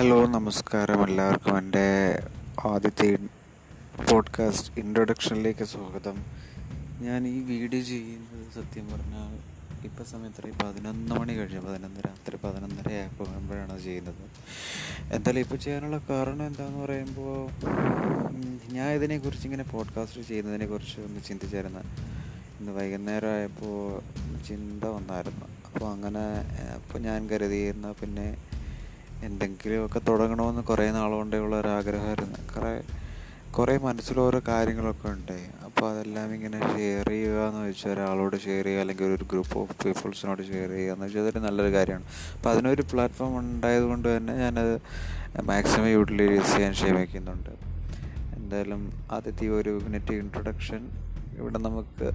Hello നമസ്കാരം എല്ലാവർക്കും. എന്റെ ആദ്യത്തെ പോഡ്കാസ്റ്റ് ഇൻട്രൊഡക്ഷനിലേക്ക് സ്വാഗതം. ഞാൻ ഈ വീഡിയോ ചെയ്യുന്നത് സത്യം പറഞ്ഞാൽ ഇപ്പം സമയത്ത് പതിനൊന്ന് മണി കഴിഞ്ഞു. പതിനൊന്ന് രാത്രി പതിനൊന്നര ആകുമ്പോഴാണ് ചെയ്യുന്നത്. എന്തായാലും ഇപ്പോൾ ചെയ്യാനുള്ള കാരണം എന്താണെന്ന് പറയുമ്പോൾ ഞാൻ ഇതിനെക്കുറിച്ച് ഇങ്ങനെ പോഡ്കാസ്റ്റ് ചെയ്യുന്നതിനെക്കുറിച്ച് ഒന്ന് ചിന്തിച്ചായിരുന്നു. ഇന്ന് വൈകുന്നേരം ആയപ്പോൾ ചിന്ത വന്നായിരുന്നു. അപ്പോൾ അങ്ങനെ അപ്പോൾ ഞാൻ കരുതിയിരുന്ന പിന്നെ എന്തെങ്കിലുമൊക്കെ തുടങ്ങണമെന്ന് കുറേ നാളുകൊണ്ടേ ഉള്ള ഒരു ആഗ്രഹമായിരുന്നു കുറേ കുറേ മനസ്സിൽ ഓരോ കാര്യങ്ങളൊക്കെ ഉണ്ട്. അപ്പോൾ അതെല്ലാം ഇങ്ങനെ ഷെയർ ചെയ്യുക എന്ന് വെച്ചാൽ ഒരാളോട് ഷെയർ ചെയ്യുക അല്ലെങ്കിൽ ഒരു ഗ്രൂപ്പ് ഓഫ് പീപ്പിൾസിനോട് ഷെയർ ചെയ്യുക എന്ന് വെച്ചാൽ അതൊരു നല്ലൊരു കാര്യമാണ്. അപ്പോൾ അതിനൊരു പ്ലാറ്റ്ഫോം ഉണ്ടായത് കൊണ്ട് തന്നെ ഞാനത് മാക്സിമം യൂട്ടിലൈസ് ചെയ്യാൻ ശ്രമിക്കുന്നുണ്ട്. എന്തായാലും ആദ്യത്തെ ഒരു മിനിറ്റ് ഇൻട്രൊഡക്ഷൻ ഇവിടെ നമുക്ക്